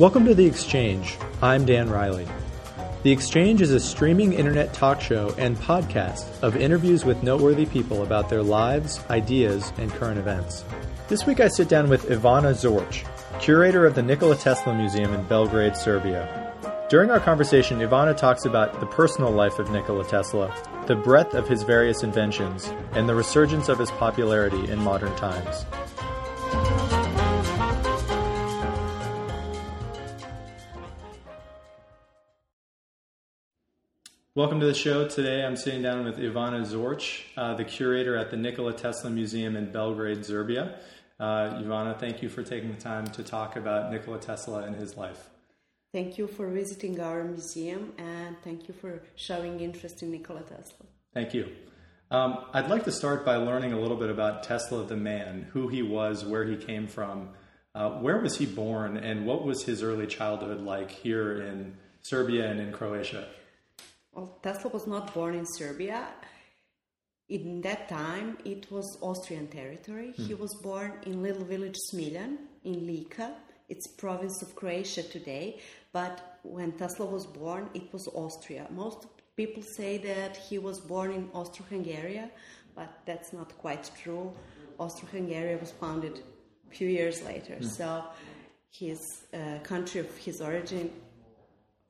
Welcome to The Exchange. I'm Dan Riley. The Exchange is a streaming internet talk show and podcast of interviews with noteworthy people about their lives, ideas, and current events. This week I sit down with Ivana Zoric, curator of the Nikola Tesla Museum in Belgrade, Serbia. During our conversation, Ivana talks about the personal life of Nikola Tesla, the breadth of his various inventions, and the resurgence of his popularity in modern times. Welcome to the show. Today I'm sitting down with Ivana Zoric, uh, the curator at the Nikola Tesla Museum in Belgrade, Serbia. Uh, Ivana, thank you for taking the time to talk about Nikola Tesla and his life. Thank you for visiting our museum and thank you for showing interest in Nikola Tesla. Thank you. Um, I'd like to start by learning a little bit about Tesla the man, who he was, where he came from. Uh, where was he born, and what was his early childhood like here in Serbia and in Croatia? Well, Tesla was not born in Serbia. In that time, it was Austrian territory. Hmm. He was born in little village Smiljan in Lika. It's province of Croatia today, but when Tesla was born, it was Austria. Most people say that he was born in Austro-Hungary, but that's not quite true. Austro-Hungary was founded a few years later, hmm. so his uh, country of his origin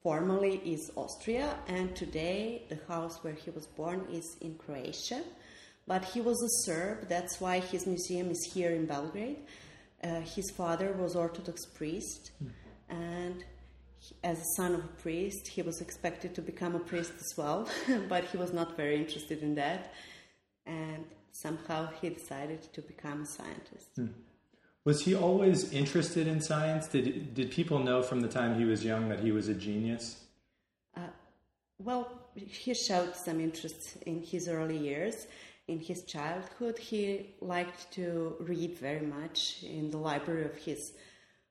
formally is Austria, and today the house where he was born is in Croatia. But he was a Serb, that's why his museum is here in Belgrade. Uh, his father was Orthodox priest, mm. and he, as a son of a priest, he was expected to become a priest as well, but he was not very interested in that, and somehow he decided to become a scientist. Mm. Was he always interested in science? Did did people know from the time he was young that he was a genius? Uh, well, he showed some interest in his early years. In his childhood, he liked to read very much in the library of his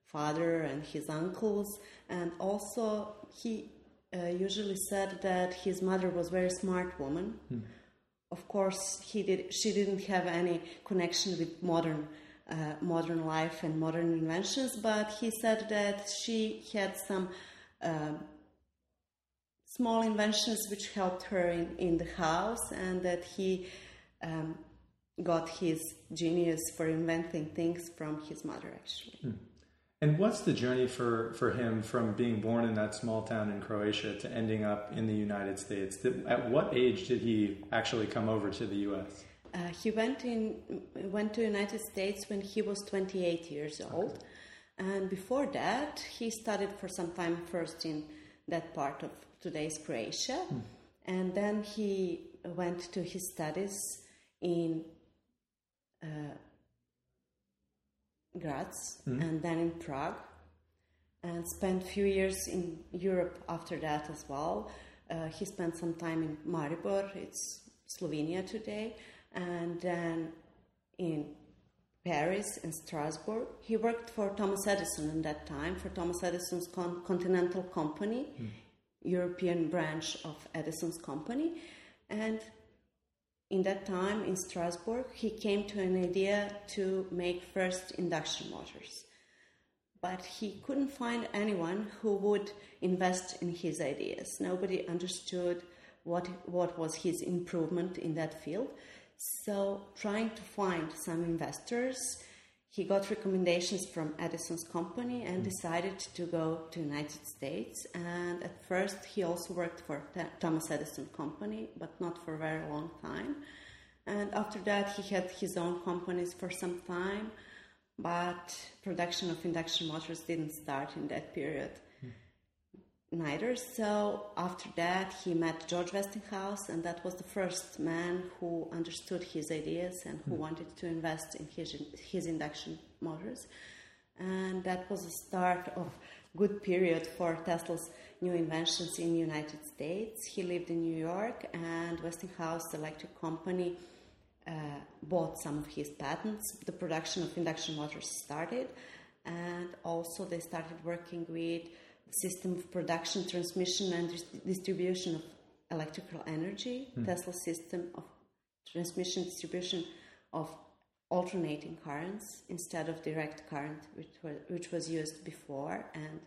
father and his uncles, and also he uh, usually said that his mother was a very smart woman. Hmm. Of course, he did. She didn't have any connection with modern uh, modern life and modern inventions, but he said that she had some uh, small inventions which helped her in, in the house, and that he um, got his genius for inventing things from his mother, actually. Hmm. And what's the journey for, for him from being born in that small town in Croatia to ending up in the United States? At what age did he actually come over to the U.S.? Uh, he went in went to United States when he was 28 years old, and before that he studied for some time first in that part of today's Croatia, hmm. and then he went to his studies in uh, Graz hmm. and then in Prague, and spent a few years in Europe after that as well. Uh, he spent some time in Maribor, it's Slovenia today, and then in Paris and Strasbourg. He worked for Thomas Edison in that time, for Thomas Edison's Con- Continental Company, mm. European branch of Edison's company. And in that time in Strasbourg, he came to an idea to make first induction motors. But he couldn't find anyone who would invest in his ideas. Nobody understood what, what was his improvement in that field. So, trying to find some investors, he got recommendations from Edison's company and mm. decided to go to United States. And at first, he also worked for Thomas Edison company, but not for a very long time. And after that, he had his own companies for some time, but production of induction motors didn't start in that period neither. So after that, he met George Westinghouse, and that was the first man who understood his ideas and who mm. wanted to invest in his his induction motors. And that was the start of good period for Tesla's new inventions in the United States. He lived in New York, and Westinghouse, electric company, uh, bought some of his patents. The production of induction motors started, and also they started working with system of production, transmission, and distribution of electrical energy, mm. Tesla system of transmission distribution of alternating currents instead of direct current, which was, which was used before, and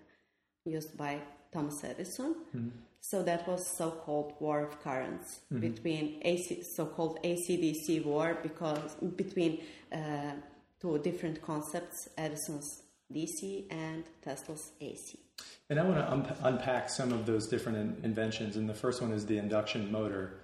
used by Thomas Edison. Mm-hmm. So that was so-called war of currents mm-hmm. between AC, so-called ACDC war because between uh, two different concepts, Edison's DC and Tesla's AC. And I want to un- unpack some of those different in- inventions. And the first one is the induction motor.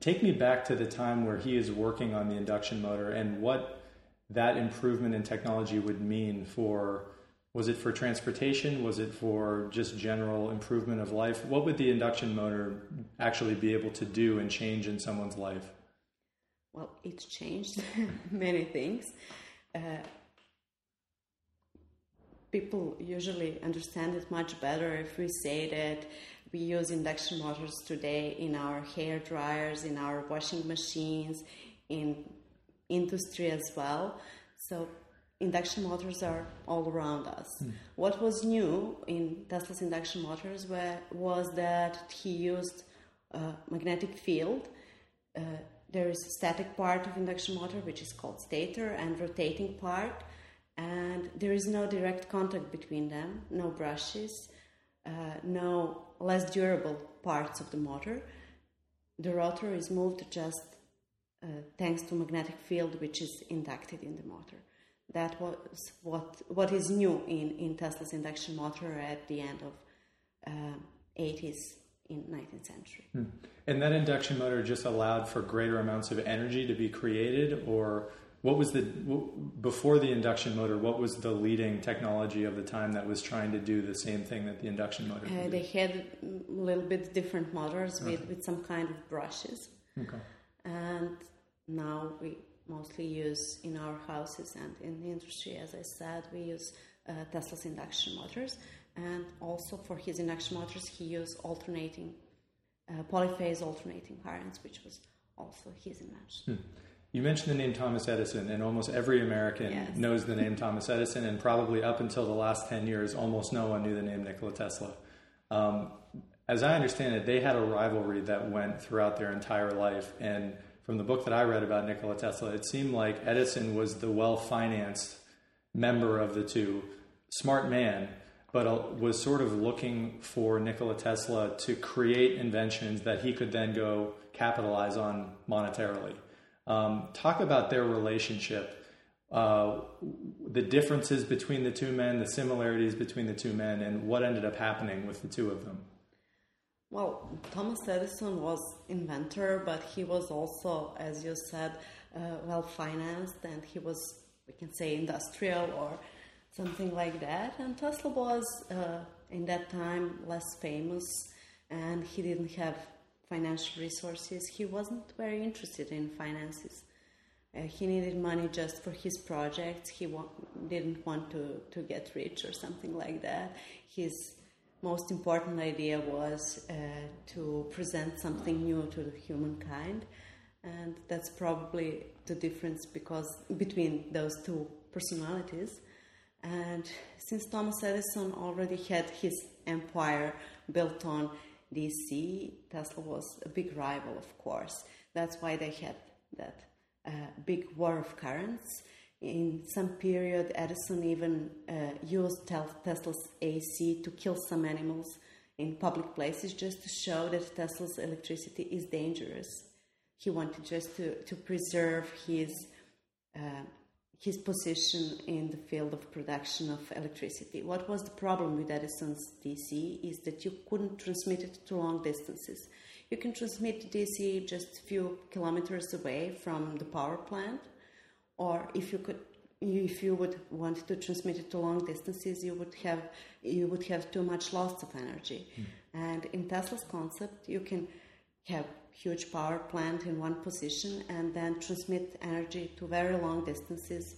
Take me back to the time where he is working on the induction motor and what that improvement in technology would mean for was it for transportation was it for just general improvement of life what would the induction motor actually be able to do and change in someone's life well it changed many things uh, people usually understand it much better if we say that we use induction motors today in our hair dryers, in our washing machines, in industry as well. So induction motors are all around us. Mm. What was new in Tesla's induction motors were, was that he used a magnetic field. Uh, there is a static part of induction motor which is called stator and rotating part and there is no direct contact between them, no brushes, uh, no less durable parts of the motor. The rotor is moved just uh, thanks to magnetic field which is inducted in the motor. That was what what is new in, in Tesla's induction motor at the end of uh, 80s in 19th century. Hmm. And that induction motor just allowed for greater amounts of energy to be created, or what was the before the induction motor? What was the leading technology of the time that was trying to do the same thing that the induction motor? Uh, they had a little bit different motors with, with some kind of brushes. Okay. And now we mostly use in our houses and in the industry, as I said, we use uh, Tesla's induction motors. And also for his induction motors, he used alternating uh, polyphase alternating currents, which was also his invention. Hmm. You mentioned the name Thomas Edison, and almost every American yes. knows the name Thomas Edison, and probably up until the last 10 years, almost no one knew the name Nikola Tesla. Um, as I understand it, they had a rivalry that went throughout their entire life. And from the book that I read about Nikola Tesla, it seemed like Edison was the well financed member of the two, smart man, but uh, was sort of looking for Nikola Tesla to create inventions that he could then go capitalize on monetarily. Um, talk about their relationship, uh, the differences between the two men, the similarities between the two men, and what ended up happening with the two of them. Well, Thomas Edison was inventor, but he was also, as you said, uh, well financed, and he was, we can say, industrial or something like that. And Tesla was, uh, in that time, less famous, and he didn't have financial resources. He wasn't very interested in finances. Uh, he needed money just for his projects. He wa- didn't want to, to get rich or something like that. His most important idea was uh, to present something new to humankind, and that's probably the difference because between those two personalities. And since Thomas Edison already had his empire built on DC, Tesla was a big rival, of course. That's why they had that uh, big war of currents. In some period, Edison even uh, used Tesla's AC to kill some animals in public places just to show that Tesla's electricity is dangerous. He wanted just to, to preserve his uh, his position in the field of production of electricity. What was the problem with Edison's DC is that you couldn't transmit it to long distances. You can transmit DC just a few kilometers away from the power plant, or if you could if you would want to transmit it to long distances, you would have you would have too much loss of energy. Mm. And in Tesla's concept, you can have huge power plant in one position and then transmit energy to very long distances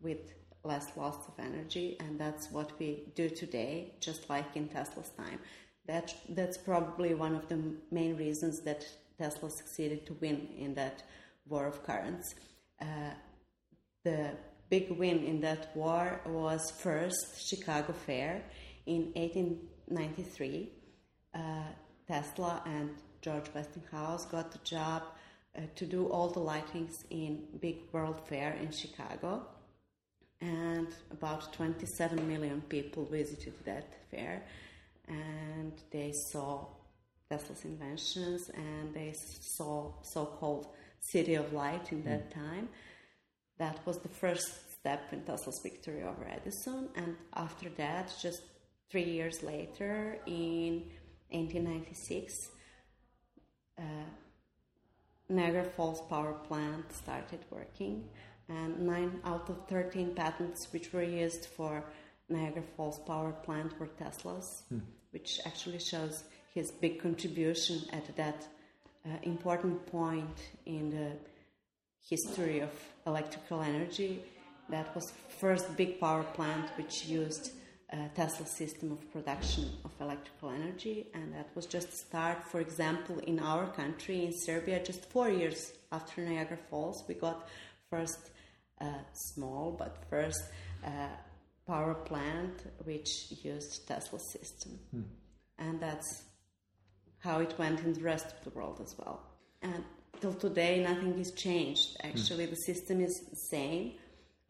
with less loss of energy. And that's what we do today just like in tesla's time. That, that's probably one of the main reasons that tesla succeeded to win in that war of currents. Uh, the big win in that war was first chicago fair in 1893 uh, tesla and George Westinghouse got the job uh, to do all the lightings in big world fair in Chicago. And about 27 million people visited that fair. And they saw Tesla's inventions and they saw so-called City of Light in that mm. time. That was the first step in Tesla's victory over Edison. And after that, just three years later, in 1896, uh, Niagara Falls power plant started working, and nine out of 13 patents which were used for Niagara Falls power plant were Tesla's, hmm. which actually shows his big contribution at that uh, important point in the history of electrical energy. That was first big power plant which used Tesla system of production of electrical energy, and that was just a start. For example, in our country, in Serbia, just four years after Niagara Falls, we got first uh, small but first uh, power plant which used Tesla system, hmm. and that's how it went in the rest of the world as well. And till today, nothing has changed. Actually, hmm. the system is the same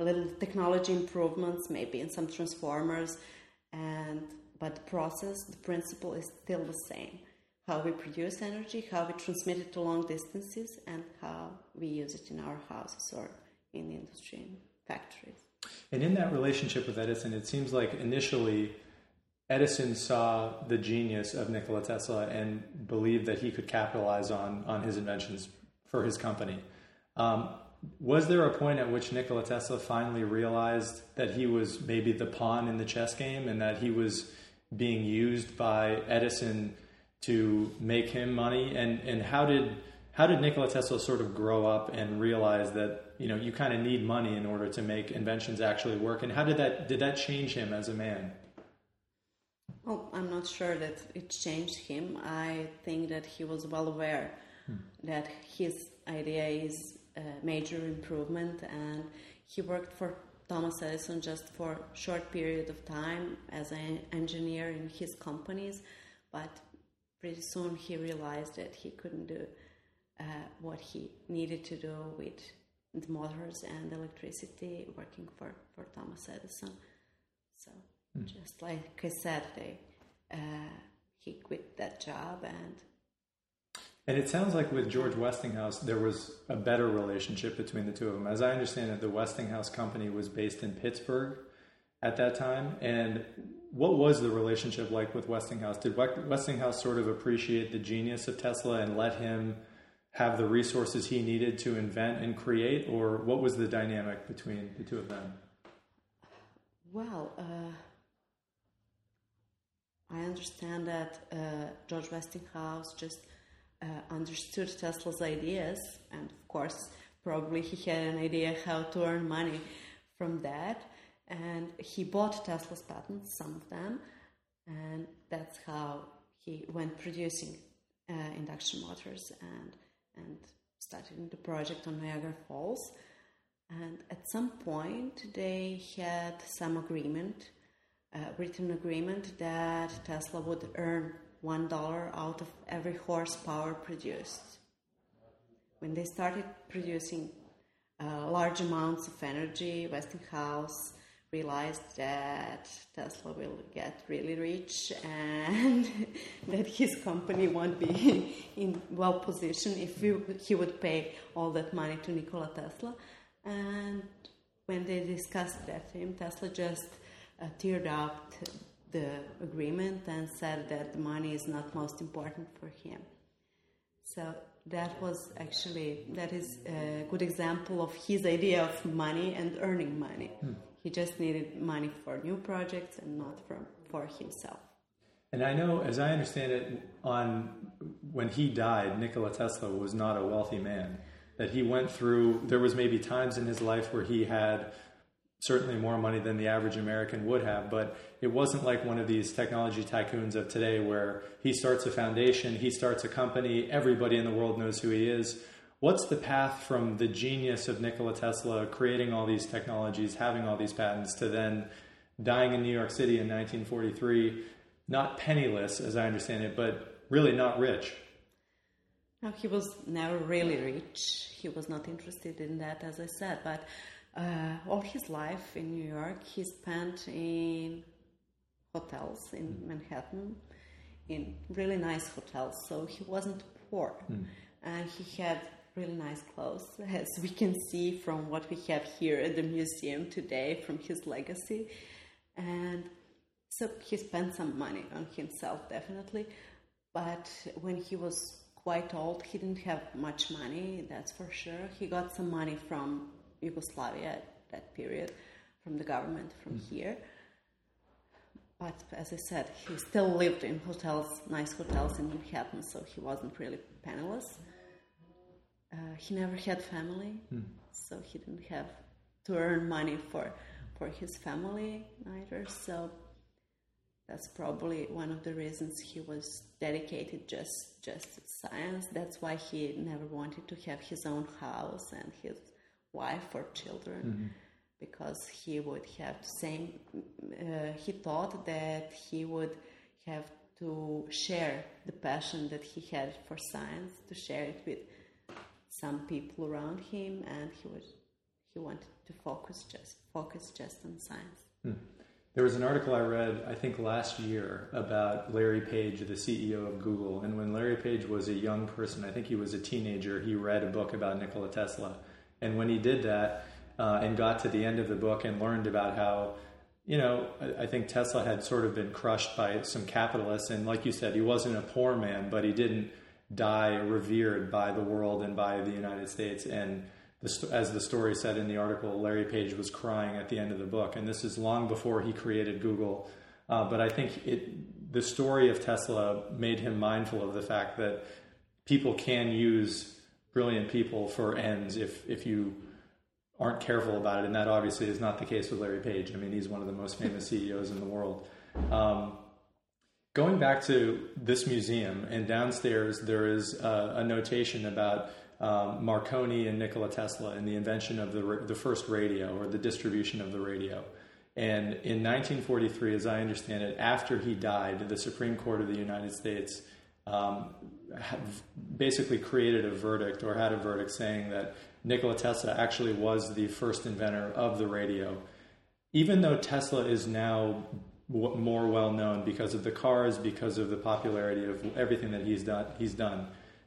little technology improvements, maybe in some transformers, and but the process, the principle is still the same. How we produce energy, how we transmit it to long distances, and how we use it in our houses or in industry factories. And in that relationship with Edison, it seems like initially Edison saw the genius of Nikola Tesla and believed that he could capitalize on on his inventions for his company. Um, was there a point at which Nikola Tesla finally realized that he was maybe the pawn in the chess game and that he was being used by Edison to make him money? And and how did how did Nikola Tesla sort of grow up and realize that you know you kind of need money in order to make inventions actually work? And how did that did that change him as a man? Well, I'm not sure that it changed him. I think that he was well aware hmm. that his idea is major improvement and he worked for Thomas Edison just for a short period of time as an engineer in his companies, but pretty soon he realized that he couldn't do uh, what he needed to do with the motors and electricity working for, for Thomas Edison. So, mm. just like I said, they, uh, he quit that job and and it sounds like with George Westinghouse, there was a better relationship between the two of them. As I understand it, the Westinghouse company was based in Pittsburgh at that time. And what was the relationship like with Westinghouse? Did Westinghouse sort of appreciate the genius of Tesla and let him have the resources he needed to invent and create? Or what was the dynamic between the two of them? Well, uh, I understand that uh, George Westinghouse just uh, understood Tesla's ideas, and of course, probably he had an idea how to earn money from that. And he bought Tesla's patents, some of them, and that's how he went producing uh, induction motors and and started the project on Niagara Falls. And at some point, they had some agreement, uh, written agreement that Tesla would earn one dollar out of every horsepower produced. When they started producing uh, large amounts of energy, Westinghouse realized that Tesla will get really rich and that his company won't be in well position if he would pay all that money to Nikola Tesla. And when they discussed that him, Tesla just uh, teared up the agreement and said that the money is not most important for him. So that was actually that is a good example of his idea of money and earning money. Hmm. He just needed money for new projects and not for for himself. And I know, as I understand it, on when he died, Nikola Tesla was not a wealthy man. That he went through. There was maybe times in his life where he had certainly more money than the average American would have, but it wasn't like one of these technology tycoons of today where he starts a foundation, he starts a company, everybody in the world knows who he is. What's the path from the genius of Nikola Tesla creating all these technologies, having all these patents, to then dying in New York City in 1943, not penniless, as I understand it, but really not rich? No, he was never really rich. He was not interested in that, as I said, but uh, all his life in New York, he spent in hotels in mm. Manhattan, in really nice hotels, so he wasn't poor. Mm. And he had really nice clothes, as we can see from what we have here at the museum today from his legacy. And so he spent some money on himself, definitely. But when he was quite old, he didn't have much money, that's for sure. He got some money from Yugoslavia at that period, from the government from mm. here. But as I said, he still lived in hotels, nice hotels in Manhattan, so he wasn't really penniless. Uh, he never had family, mm. so he didn't have to earn money for for his family either. So that's probably one of the reasons he was dedicated just just to science. That's why he never wanted to have his own house and his wife or children. Mm-hmm because he would have the same. Uh, he thought that he would have to share the passion that he had for science, to share it with some people around him, and he was he wanted to focus just focus just on science. Hmm. There was an article I read, I think last year, about Larry Page, the CEO of Google. And when Larry Page was a young person, I think he was a teenager, he read a book about Nikola Tesla. And when he did that, uh, and got to the end of the book and learned about how, you know, I, think Tesla had sort of been crushed by some capitalists. And like you said, he wasn't a poor man, but he didn't die revered by the world and by the United States. And the, as the story said in the article, Larry Page was crying at the end of the book. And this is long before he created Google. Uh, but I think it, the story of Tesla made him mindful of the fact that people can use brilliant people for ends if, if you aren't careful about it, and that obviously is not the case with Larry Page. I mean, he's one of the most famous CEOs in the world. Um, going back to this museum, and downstairs there is a, a notation about um, Marconi and Nikola Tesla and the invention of the, the first radio or the distribution of the radio. And in 1943, as I understand it, after he died, the Supreme Court of the United States um, basically created a verdict or had a verdict saying that Nikola Tesla actually was the first inventor of the radio. Even though Tesla is now more well known because of the cars, because of the popularity of everything that he's done, he's done.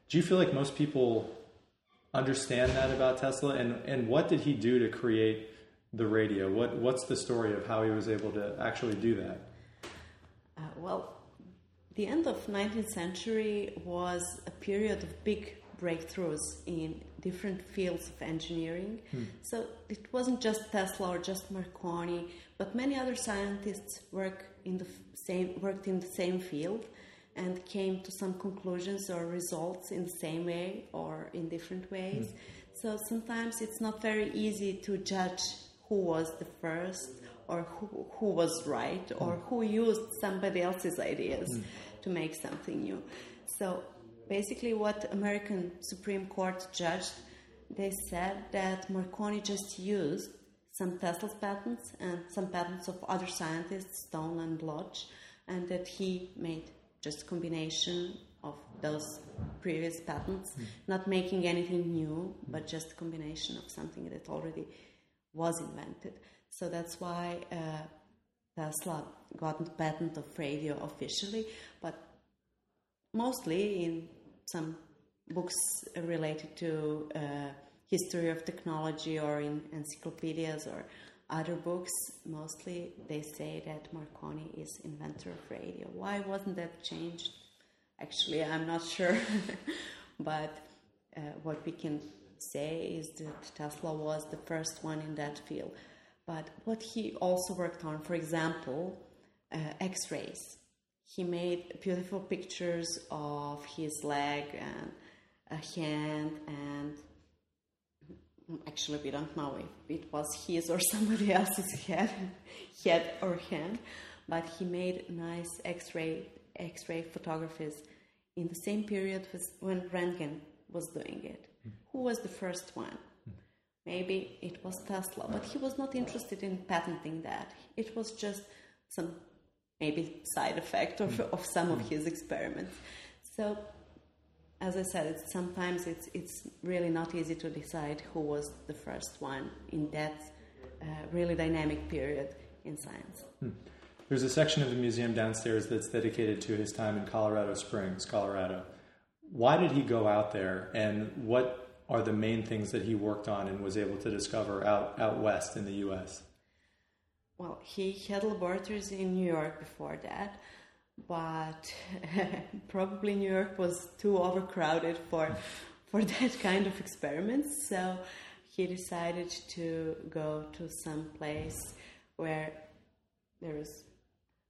Do you feel like most people understand that about Tesla? And and what did he do to create the radio? What what's the story of how he was able to actually do that? Uh, well, the end of 19th century was a period of big breakthroughs in different fields of engineering. Hmm. So it wasn't just Tesla or just Marconi, but many other scientists work in the same worked in the same field and came to some conclusions or results in the same way or in different ways. Hmm. So sometimes it's not very easy to judge who was the first or who, who was right or hmm. who used somebody else's ideas hmm. to make something new. So basically what American Supreme Court judged, they said that Marconi just used some Tesla's patents and some patents of other scientists, Stone and Bloch, and that he made just combination of those previous patents, mm. not making anything new, but just a combination of something that already was invented. So that's why uh, Tesla got the patent of radio officially, but mostly in some books related to uh, history of technology or in encyclopedias or other books, mostly they say that Marconi is inventor of radio. Why wasn't that changed? Actually, I'm not sure. but uh, what we can say is that Tesla was the first one in that field. But what he also worked on, for example, uh, X-rays he made beautiful pictures of his leg and a hand and actually we don't know if it was his or somebody else's head head or hand but he made nice x-ray x-ray photographies in the same period when Röntgen was doing it mm. who was the first one mm. Maybe it was Tesla but he was not interested in patenting that it was just some maybe side effect of, of some of his experiments. So, as I said, it's, sometimes it's it's really not easy to decide who was the first one in that uh, really dynamic period in science. Hmm. There's a section of the museum downstairs that's dedicated to his time in Colorado Springs, Colorado. Why did he go out there, and what are the main things that he worked on and was able to discover out, out west in the U.S.? Well, he had laboratories in New York before that, but probably New York was too overcrowded for for that kind of experiments. So he decided to go to some place where there is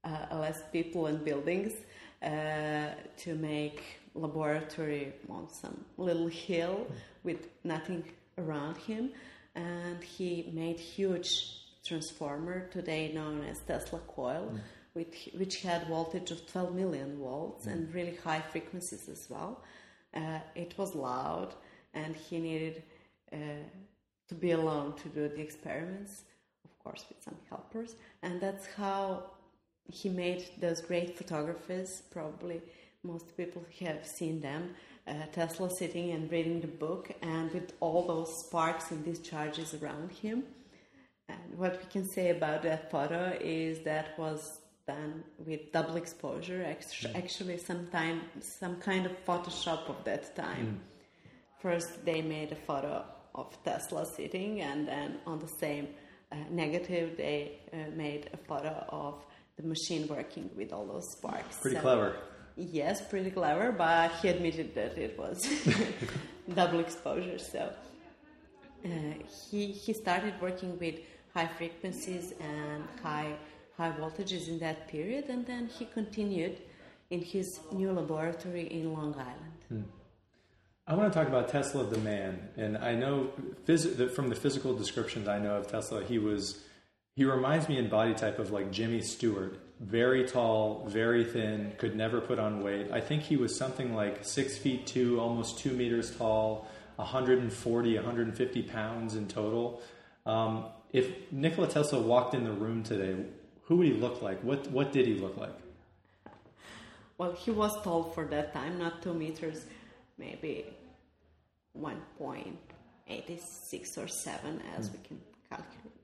uh, less people and buildings uh, to make laboratory on some little hill with nothing around him, and he made huge transformer today known as Tesla coil. Mm. Which, which had voltage of 12 million volts mm. and really high frequencies as well. Uh, it was loud, and he needed uh, to be alone to do the experiments, of course, with some helpers. And that's how he made those great photographies. Probably most people have seen them. Uh, Tesla sitting and reading the book, and with all those sparks and discharges around him. And what we can say about that photo is that was done with double exposure. Mm. Actually, some time, some kind of Photoshop of that time. Mm. First, they made a photo of Tesla sitting, and then on the same uh, negative, they uh, made a photo of the machine working with all those sparks. Pretty so, clever. Yes, pretty clever, but he admitted that it was double exposure. So uh, he he started working with high frequencies and high high voltages in that period, and then he continued in his new laboratory in Long Island. Hmm. I want to talk about Tesla the man, and I know phys- from the physical descriptions I know of Tesla, he was he reminds me in body type of like Jimmy Stewart, very tall, very thin, could never put on weight. I think he was something like six feet two, almost two meters tall, 140, 150 pounds in total. Um, if Nikola Tesla walked in the room today, who would he look like? What what did he look like? Well, he was tall for that time, not two meters maybe 1.86 or 7 as mm. we can calculate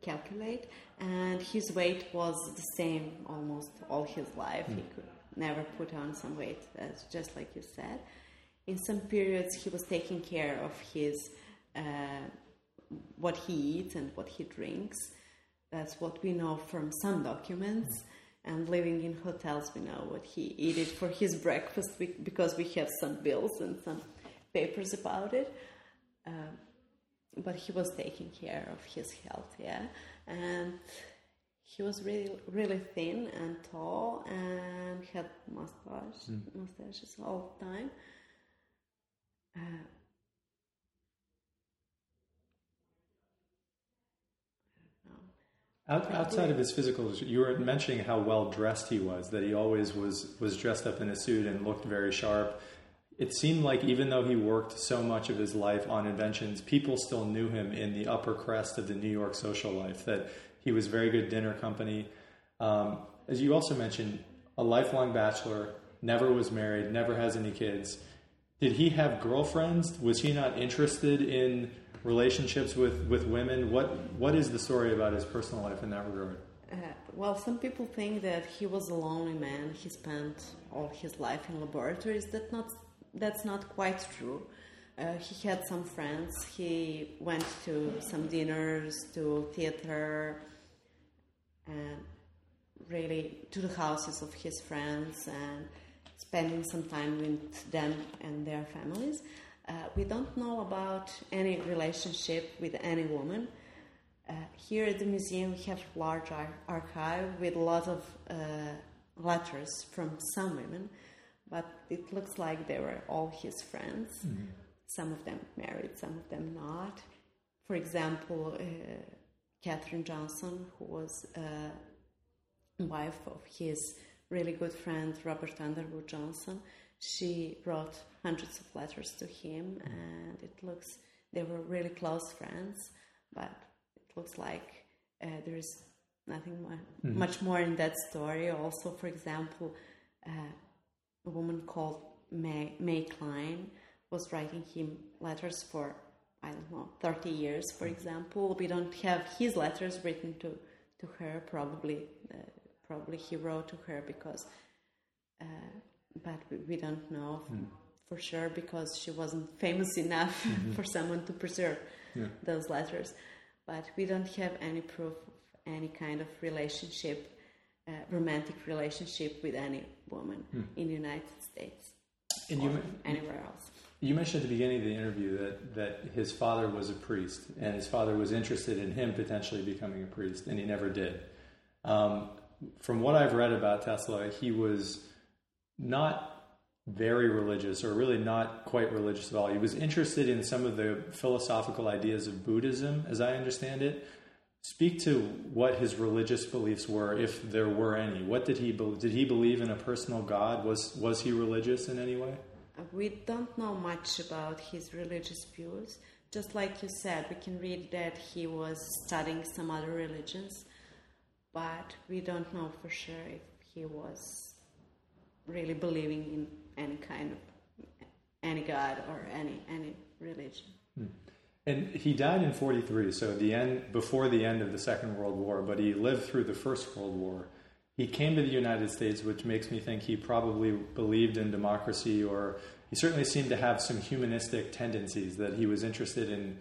and his weight was the same almost all his life mm. he could never put on some weight as just like you said in some periods he was taking care of his uh, what he eats and what he drinks that's what we know from some documents mm and living in hotels, we know what he ate for his breakfast because we have some bills and some papers about it. But he was taking care of his health, yeah, and he was really, really thin and tall and had mustache, mm. mustaches all the time. Uh, outside of his physical, you were mentioning how well dressed he was. That he always was was dressed up in a suit and looked very sharp. It seemed like even though he worked so much of his life on inventions, people still knew him in the upper crest of the New York social life. That he was very good dinner company. Um, as you also mentioned, a lifelong bachelor, never was married, never has any kids. Did he have girlfriends? Was he not interested in relationships with, with women. What what is the story about his personal life in that regard? Uh, well, some people think that he was a lonely man. He spent all his life in laboratories. That not that's not quite true. Uh, he had some friends. He went to some dinners, to theater, and really to the houses of his friends and spending some time with them and their families. Uh, we don't know about any relationship with any woman. Uh, here at the museum, we have a large ar- archive with a lot of uh, letters from some women, but it looks like they were all his friends. Mm-hmm. Some of them married, some of them not. For example, uh, Katherine Johnson, who was a wife of his really good friend Robert Underwood Johnson, she wrote hundreds of letters to him, and it looks they were really close friends, but it looks like uh, there is nothing more, mm-hmm. much more in that story. Also, for example, uh, a woman called May, May Klein was writing him letters for I don't know, 30 years, for mm-hmm. example. We don't have his letters written to, to her, probably, uh, probably he wrote to her because, uh, but we, don't know Hmm. for sure because she wasn't famous enough Mm-hmm. for someone to preserve Yeah. those letters. But we don't have any proof of any kind of relationship, uh, romantic relationship with any woman in the United States Hmm. And you, anywhere else. you mentioned at the beginning of the interview that, that his father was a priest and his father was interested in him potentially becoming a priest, and he never did. Um, from what I've read about Tesla, he was not very religious or really not quite religious at all. He was interested in some of the philosophical ideas of Buddhism, as I understand it. Speak to what his religious beliefs were, if there were any. What did he believe? Did he believe in a personal God? Was was he religious in any way? We don't know much about his religious views. Just like you said, we can read that he was studying some other religions, but we don't know for sure if he was really believing in any kind of any god or any any religion. Hmm. And he died in 43, so the end before the end of the Second World War, but he lived through the First World War. He came to the United States, which makes me think he probably believed in democracy, or he certainly seemed to have some humanistic tendencies that he was interested in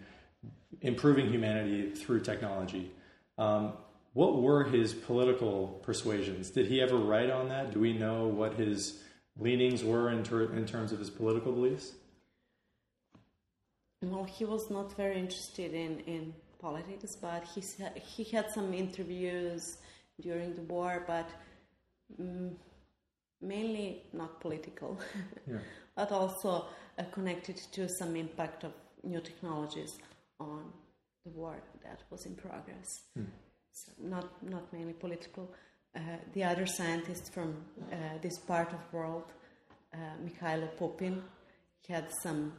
improving humanity through technology. Um, what were his political persuasions? Did he ever write on that? Do we know what his leanings were in, ter- in terms of his political beliefs? Well, he was not very interested in, in politics, but he he had some interviews during the war, but mm, mainly not political, Yeah. but also uh, connected to some impact of new technologies on the war that was in progress. So not not mainly political. Uh, the other scientists from uh, this part of the world, uh, Mihajlo Pupin, had some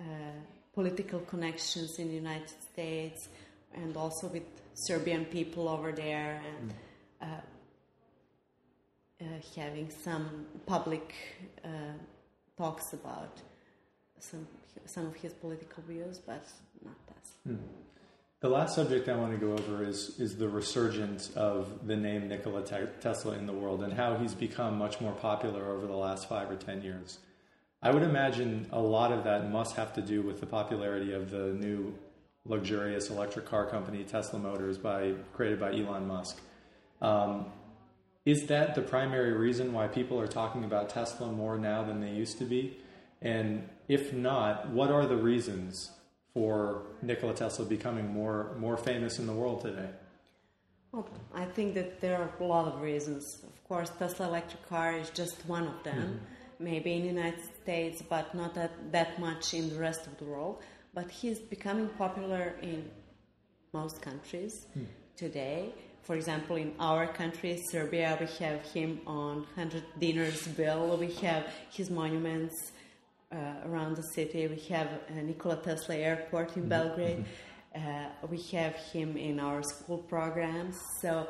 uh, political connections in the United States and also with Serbian people over there and uh, uh, having some public uh, talks about some some of his political views, but not us. The last subject I want to go over is is the resurgence of the name Nikola Te- Tesla in the world and how he's become much more popular over the last five or ten years. I would imagine a lot of that must have to do with the popularity of the new luxurious electric car company Tesla Motors by created by Elon Musk. Um, is that the primary reason why people are talking about Tesla more now than they used to be? And if not, what are the reasons for Nikola Tesla becoming more more famous in the world today? Well, I think that there are a lot of reasons. Of course, Tesla electric car is just one of them. Maybe in the United States, but not that, that much in the rest of the world. But he's becoming popular in most countries today. For example, in our country, Serbia, we have him on 100 dinars bill. We have his monuments uh, around the city. We have uh, Nikola Tesla Airport in Belgrade. Uh, we have him in our school programs. So,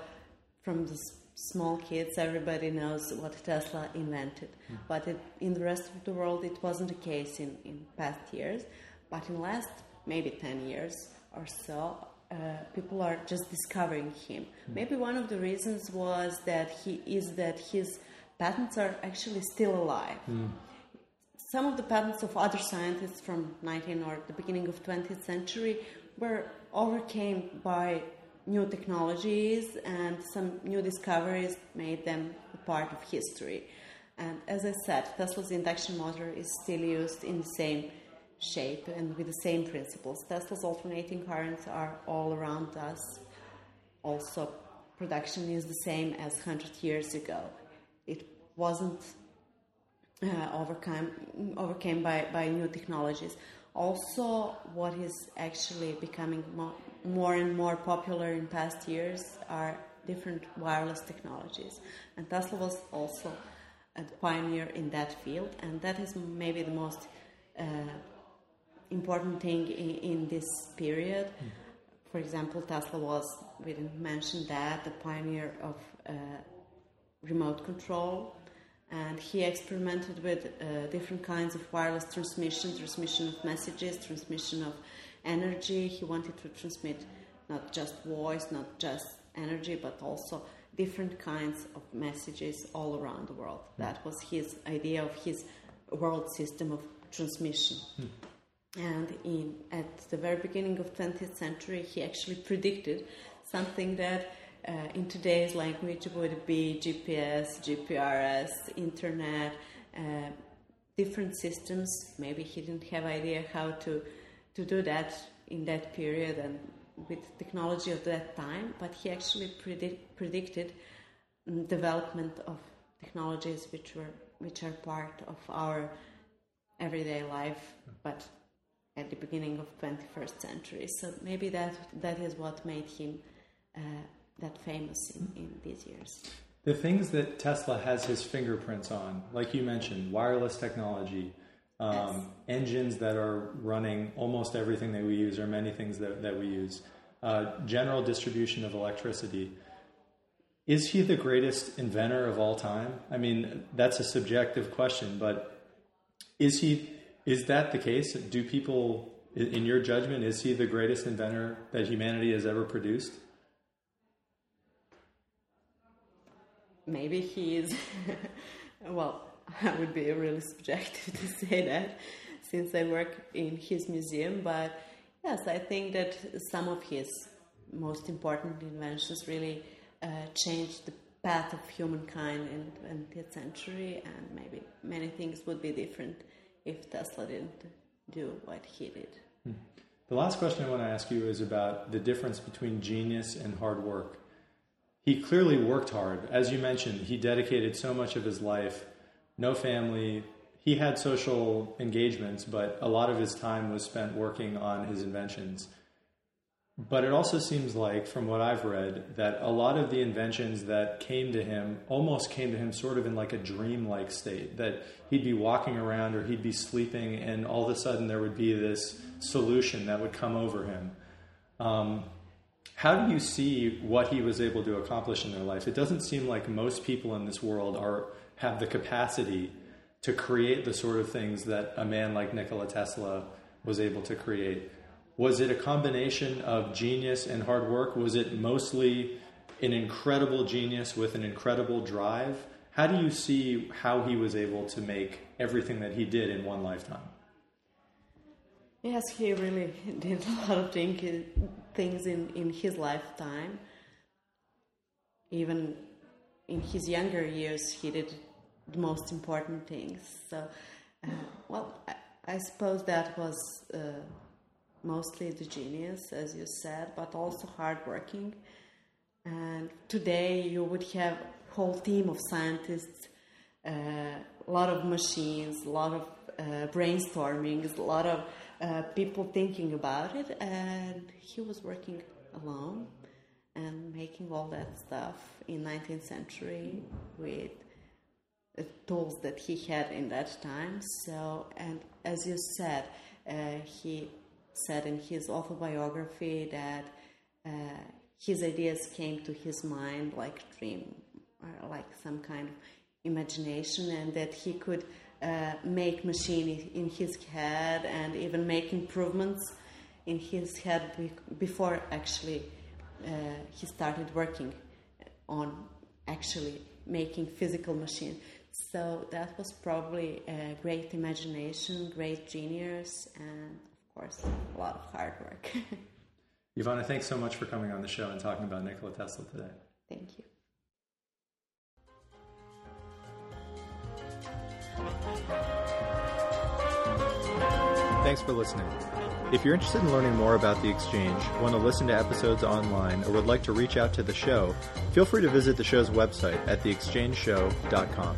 from the small kids, everybody knows what Tesla invented. Hmm. But it, in the rest of the world, it wasn't the case in, in past years. But in last maybe 10 years or so, uh, people are just discovering him. Hmm. Maybe one of the reasons was that he is that his patents are actually still alive hmm. some of the patents of other scientists from 19 or the beginning of 20th century were overcame by new technologies and some new discoveries made them a part of history. And as i said tesla's induction motor is still used in the same shape and with the same principles. Tesla's alternating currents are all around us. Also production is the same as 100 years ago. It wasn't uh, overcome overcame by, by new technologies. Also, what is actually becoming mo- more and more popular in past years are different wireless technologies, and Tesla was also a pioneer in that field, and that is maybe the most uh, important thing in, in this period. For example, Tesla was, we didn't mention that, the pioneer of uh, remote control and he experimented with uh, different kinds of wireless transmission, transmission of messages, transmission of energy. He wanted to transmit not just voice, not just energy, but also different kinds of messages all around the world. Mm. That was his idea of his world system of transmission. Mm. And in, at the very beginning of 20th century, he actually predicted something that uh, in today's language would be GPS, GPRS, internet, uh, different systems. Maybe he didn't have idea how to to do that in that period and with technology of that time, but he actually predict, predicted development of technologies which were which are part of our everyday life, but at the beginning of 21st century. So maybe that that is what made him uh, that famous in, in these years. The things that Tesla has his fingerprints on, like you mentioned, wireless technology, um, yes. engines that are running almost everything that we use or many things that, that we use, uh, general distribution of electricity. Is he the greatest inventor of all time? I mean, that's a subjective question, but is he? Is that the case? Do people, in your judgment, is he the greatest inventor that humanity has ever produced? maybe he is. well, I would be really subjective to say that since I work in his museum, but yes, I think that some of his most important inventions really uh, changed the path of humankind in the 20th century, and maybe many things would be different if Tesla didn't do what he did. Hmm. The last question I want to ask you is about the difference between genius and hard work he clearly worked hard. As you mentioned, he dedicated so much of his life, no family. He had social engagements, but a lot of his time was spent working on his inventions. But it also seems like, from what I've read, that a lot of the inventions that came to him almost came to him sort of in like a dream-like state. That he'd be walking around or he'd be sleeping, and all of a sudden there would be this solution that would come over him. Um, how do you see what he was able to accomplish in their life? It doesn't seem like most people in this world are have the capacity to create the sort of things that a man like Nikola Tesla was able to create. Was it a combination of genius and hard work? Was it mostly an incredible genius with an incredible drive? How do you see how he was able to make everything that he did in one lifetime? Yes, he really did a lot of things, in, in his lifetime. Even in his younger years, he did the most important things. So, uh, well, I, I, suppose that was uh, mostly the genius, as you said, but also hardworking. And today, you would have a whole team of scientists, uh, a lot of machines, a lot of uh, brainstorming, a lot of uh, people thinking about it, and he was working alone and making all that stuff in 19th century with the tools that he had in that time. So, and as you said, uh, he said in his autobiography that uh, his ideas came to his mind like dream, or like some kind of imagination, and that he could uh, make machine in his head and even make improvements in his head before actually uh, Uh, he started working on actually making physical machine. So that was probably a great imagination, great genius, and of course a lot of hard work. Ivana, thanks so much for coming on the show and talking about Nikola Tesla today. Thank you. Thanks for listening. If you're interested in learning more about The Exchange, want to listen to episodes online, or would like to reach out to the show, feel free to visit the show's website at theexchangeshow.com.